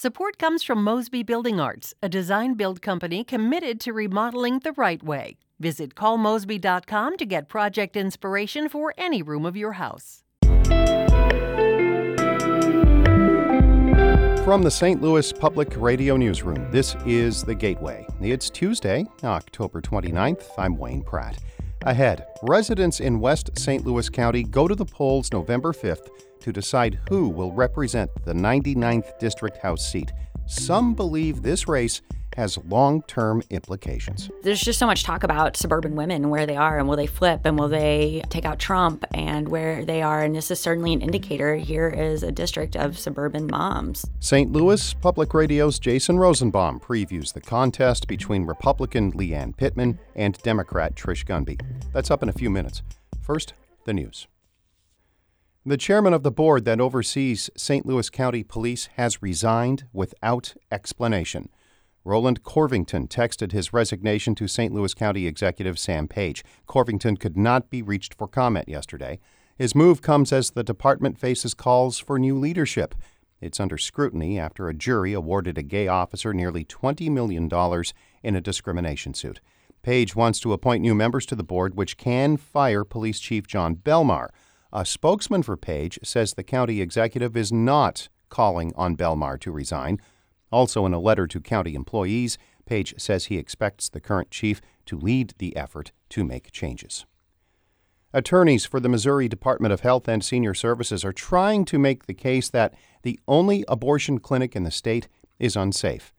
Support comes from Mosby Building Arts, a design build company committed to remodeling the right way. Visit callmosby.com to get project inspiration for any room of your house. From the St. Louis Public Radio Newsroom, this is The Gateway. It's Tuesday, October 29th. I'm Wayne Pratt. Ahead, residents in West St. Louis County go to the polls November 5th to decide who will represent the 99th District House seat. Some believe this race has long term implications. There's just so much talk about suburban women and where they are, and will they flip, and will they take out Trump, and where they are. And this is certainly an indicator. Here is a district of suburban moms. St. Louis Public Radio's Jason Rosenbaum previews the contest between Republican Lee Ann Pittman and Democrat Trish Gunby. That's up in a few minutes. First, the news. The chairman of the board that oversees St. Louis County Police has resigned without explanation. Roland Corvington texted his resignation to St. Louis County Executive Sam Page. Corvington could not be reached for comment yesterday. His move comes as the department faces calls for new leadership. It's under scrutiny after a jury awarded a gay officer nearly $20 million in a discrimination suit. Page wants to appoint new members to the board, which can fire Police Chief Jon Belmar. A spokesman for Page says the county executive is not calling on Belmar to resign. Also, in a letter to county employees, Page says he expects the current chief to lead the effort to make changes. Attorneys for the Missouri Department of Health and Senior Services are trying to make the case that the only abortion clinic in the state is unsafe.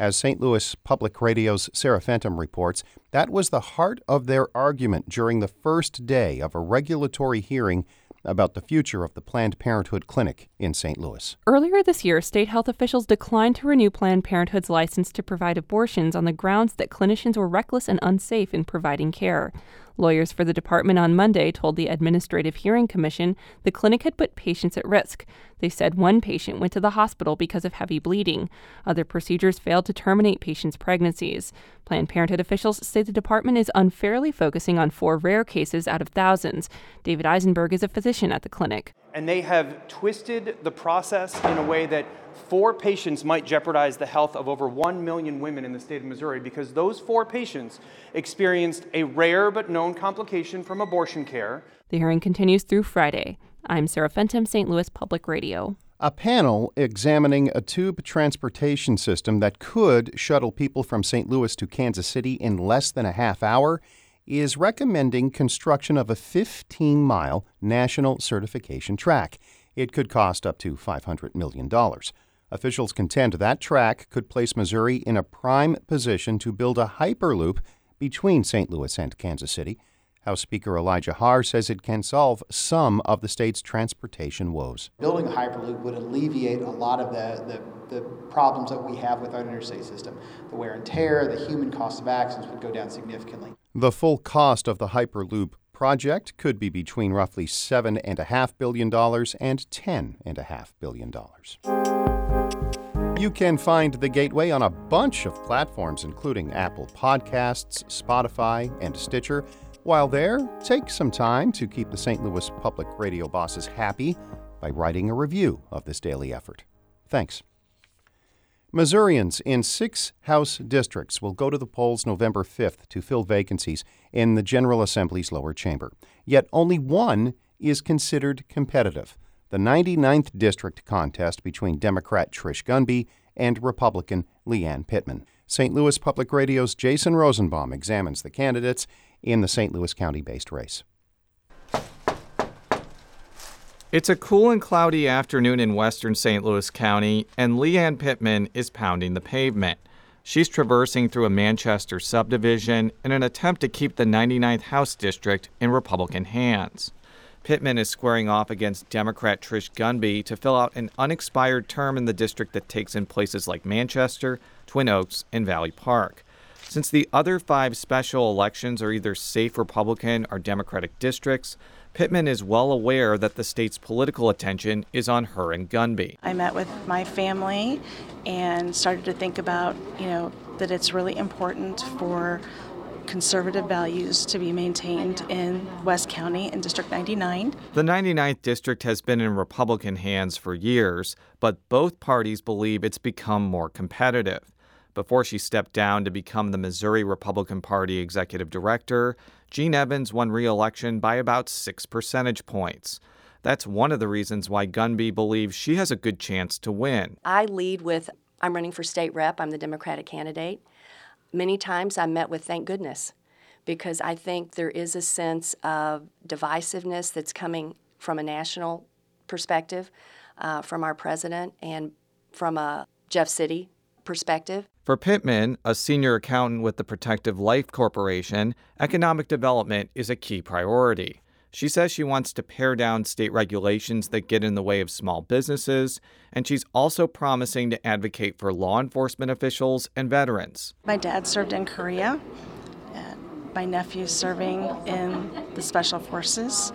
As St. Louis Public Radio's Sarah Fentem reports, that was the heart of their argument during the first day of a regulatory hearing about the future of the Planned Parenthood Clinic in St. Louis. Earlier this year, state health officials declined to renew Planned Parenthood's license to provide abortions on the grounds that clinicians were reckless and unsafe in providing care. Lawyers for the department on Monday told the Administrative Hearing Commission the clinic had put patients at risk. They said one patient went to the hospital because of heavy bleeding. Other procedures failed to terminate patients' pregnancies. Planned Parenthood officials say the department is unfairly focusing on four rare cases out of thousands. David Eisenberg is a physician at the clinic. And they have twisted the process in a way that four patients might jeopardize the health of over 1 million women in the state of Missouri because those four patients experienced a rare but known complication from abortion care. The hearing continues through Friday. I'm Sarah Fentem, St. Louis Public Radio. A panel examining a tube transportation system that could shuttle people from St. Louis to Kansas City in less than a half hour is recommending construction of a 15 mile national certification track. It could cost up to $500 million. Officials contend that track could place Missouri in a prime position to build a hyperloop between St. Louis and Kansas City. House Speaker Elijah Haahr says it can solve some of the state's transportation woes. Building a hyperloop would alleviate a lot of the, the, the, problems that we have with our interstate system. The wear and tear, the human cost of accidents would go down significantly. The full cost of the hyperloop project could be between roughly $7.5 billion and $10.5 billion. You can find The Gateway on a bunch of platforms, including Apple Podcasts, Spotify, and Stitcher. While there, take some time to keep the St. Louis Public Radio bosses happy by writing a review of this daily effort. Thanks. Missourians in six House districts will go to the polls November 5th to fill vacancies in the General Assembly's lower chamber. Yet only one is considered competitive the 99th district contest between Democrat Trish Gunby and Republican Lee Ann Pittman. St. Louis Public Radio's Jason Rosenbaum examines the candidates in the St. Louis County based race. It's a cool and cloudy afternoon in western St. Louis County, and Lee Ann Pittman is pounding the pavement. She's traversing through a Manchester subdivision in an attempt to keep the 99th House District in Republican hands. Pittman is squaring off against Democrat Trish Gunby to fill out an unexpired term in the district that takes in places like Manchester, Twin Oaks, and Valley Park. Since the other five special elections are either safe Republican or Democratic districts, Pittman is well aware that the state's political attention is on her and Gunby. I met with my family and started to think about, you know, that it's really important for conservative values to be maintained in West County in District 99. The 99th District has been in Republican hands for years, but both parties believe it's become more competitive. Before she stepped down to become the Missouri Republican Party executive director, Jean Evans won re election by about six percentage points. That's one of the reasons why Gunby believes she has a good chance to win. I lead with I'm running for state rep, I'm the Democratic candidate. Many times I'm met with thank goodness because I think there is a sense of divisiveness that's coming from a national perspective, uh, from our president, and from a Jeff City perspective. For Pittman, a senior accountant with the Protective Life Corporation, economic development is a key priority. She says she wants to pare down state regulations that get in the way of small businesses, and she's also promising to advocate for law enforcement officials and veterans. My dad served in Korea, and my nephew's serving in the Special Forces.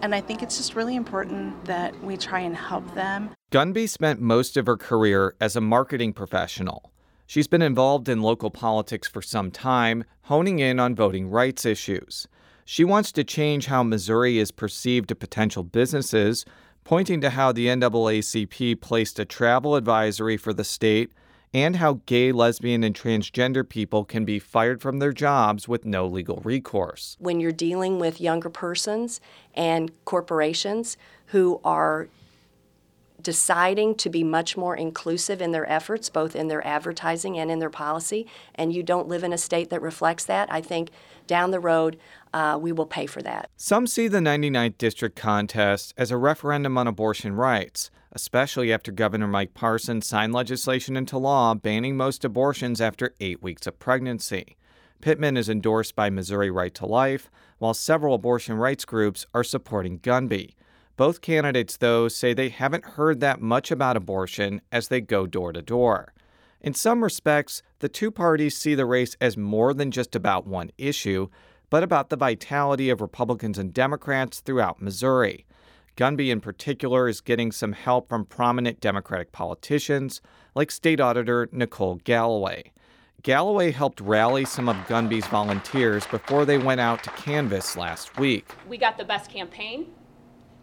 And I think it's just really important that we try and help them. Gunby spent most of her career as a marketing professional. She's been involved in local politics for some time, honing in on voting rights issues. She wants to change how Missouri is perceived to potential businesses, pointing to how the NAACP placed a travel advisory for the state and how gay, lesbian, and transgender people can be fired from their jobs with no legal recourse. When you're dealing with younger persons and corporations who are deciding to be much more inclusive in their efforts, both in their advertising and in their policy, and you don't live in a state that reflects that, I think down the road uh, we will pay for that. Some see the 99th District contest as a referendum on abortion rights, especially after Governor Mike Parson signed legislation into law banning most abortions after eight weeks of pregnancy. Pittman is endorsed by Missouri Right to Life, while several abortion rights groups are supporting Gunby. Both candidates, though, say they haven't heard that much about abortion as they go door to door. In some respects, the two parties see the race as more than just about one issue, but about the vitality of Republicans and Democrats throughout Missouri. Gunby, in particular, is getting some help from prominent Democratic politicians like State Auditor Nicole Galloway. Galloway helped rally some of Gunby's volunteers before they went out to canvass last week. We got the best campaign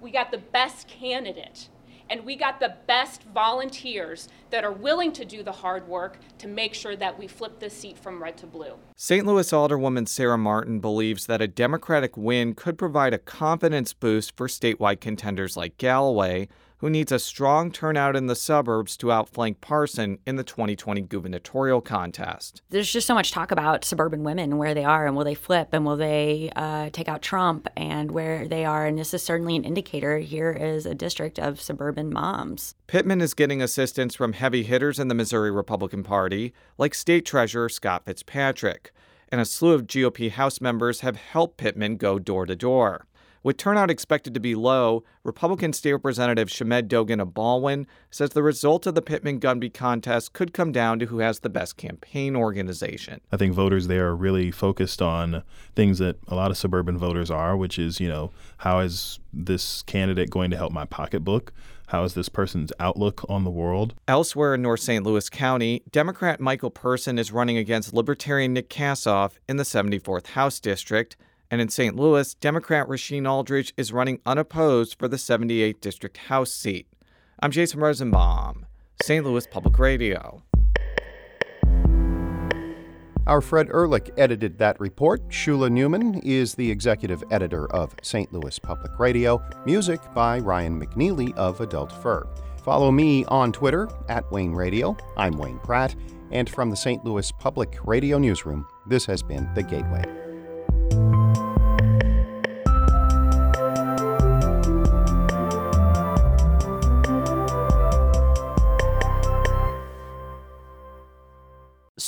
we got the best candidate and we got the best volunteers that are willing to do the hard work to make sure that we flip this seat from red to blue. St. Louis Alderwoman Sarah Martin believes that a Democratic win could provide a confidence boost for statewide contenders like Galloway, who needs a strong turnout in the suburbs to outflank Parson in the 2020 gubernatorial contest. There's just so much talk about suburban women, where they are, and will they flip, and will they uh, take out Trump, and where they are. And this is certainly an indicator. Here is a district of suburban moms. Pittman is getting assistance from heavy hitters in the Missouri Republican Party, like State Treasurer Scott Fitzpatrick, and a slew of GOP House members have helped Pittman go door to door. With turnout expected to be low, Republican State Representative Shamed Dogan of Ballwin says the result of the Pittman Gunby contest could come down to who has the best campaign organization. I think voters there are really focused on things that a lot of suburban voters are, which is, you know, how is this candidate going to help my pocketbook? How is this person's outlook on the world? Elsewhere in North St. Louis County, Democrat Michael Person is running against Libertarian Nick Kasoff in the 74th House District. And in St. Louis, Democrat Rasheen Aldridge is running unopposed for the 78th District House seat. I'm Jason Rosenbaum, St. Louis Public Radio. Our Fred Ehrlich edited that report. Shula Neuman is the executive editor of St. Louis Public Radio. Music by Ryan McNeely of Adult Fur. Follow me on Twitter at Wayne Radio. I'm Wayne Pratt. And from the St. Louis Public Radio Newsroom, this has been The Gateway.